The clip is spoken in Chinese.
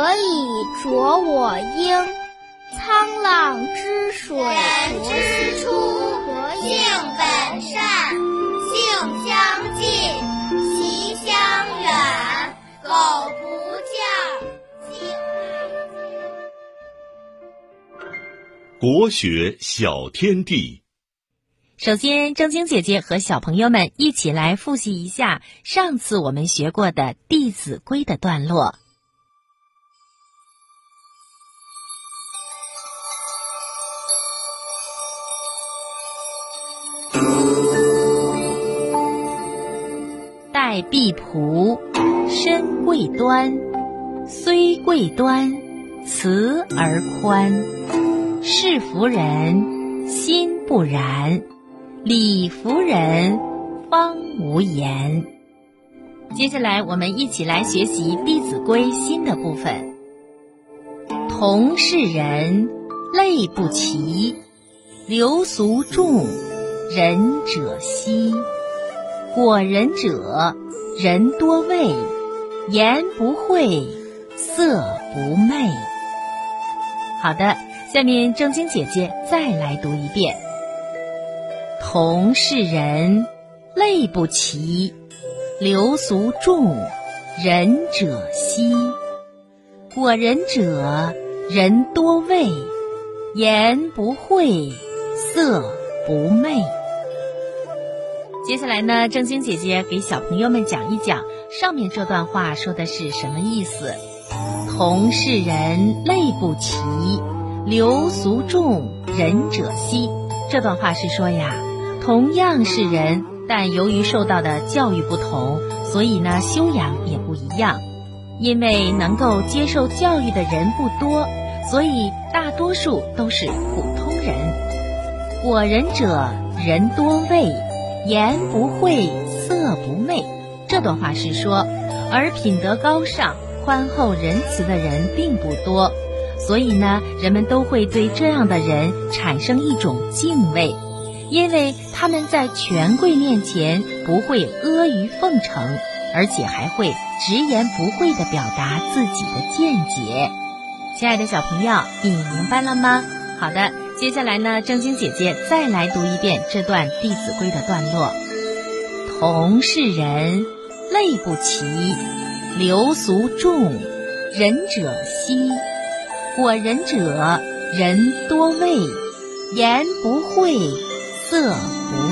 何以濯我缨。沧浪之水。人之初，性本善，性相近，习相远。苟不教，性乃迁。国学小天地。首先，正晶姐姐和小朋友们一起来复习一下上次我们学过的《弟子规》的段落。待婢仆，身贵端，虽贵端，慈而宽。是服人，心不然；礼服人，方无言。接下来，我们一起来学习《弟子规》新的部分。同是人，类不齐；流俗众，仁者稀。果仁者，人多畏；言不讳，色不昧。好的，下面正经姐姐再来读一遍：同是人，类不齐；流俗众，仁者稀。果仁者，人多畏；言不讳，色不昧。接下来呢，正经姐姐给小朋友们讲一讲上面这段话说的是什么意思。同是人，类不齐；流俗众，仁者稀。这段话是说呀，同样是人，但由于受到的教育不同，所以呢，修养也不一样。因为能够接受教育的人不多，所以大多数都是普通人。我仁者，人多畏。言不讳，色不昧。这段话是说，而品德高尚、宽厚仁慈的人并不多，所以呢，人们都会对这样的人产生一种敬畏，因为他们在权贵面前不会阿谀奉承，而且还会直言不讳地表达自己的见解。亲爱的小朋友，你明白了吗？好的。接下来呢，正经姐姐再来读一遍这段《弟子规》的段落：同是人，类不齐；流俗众，仁者稀。我仁者，人多畏；言不讳，色不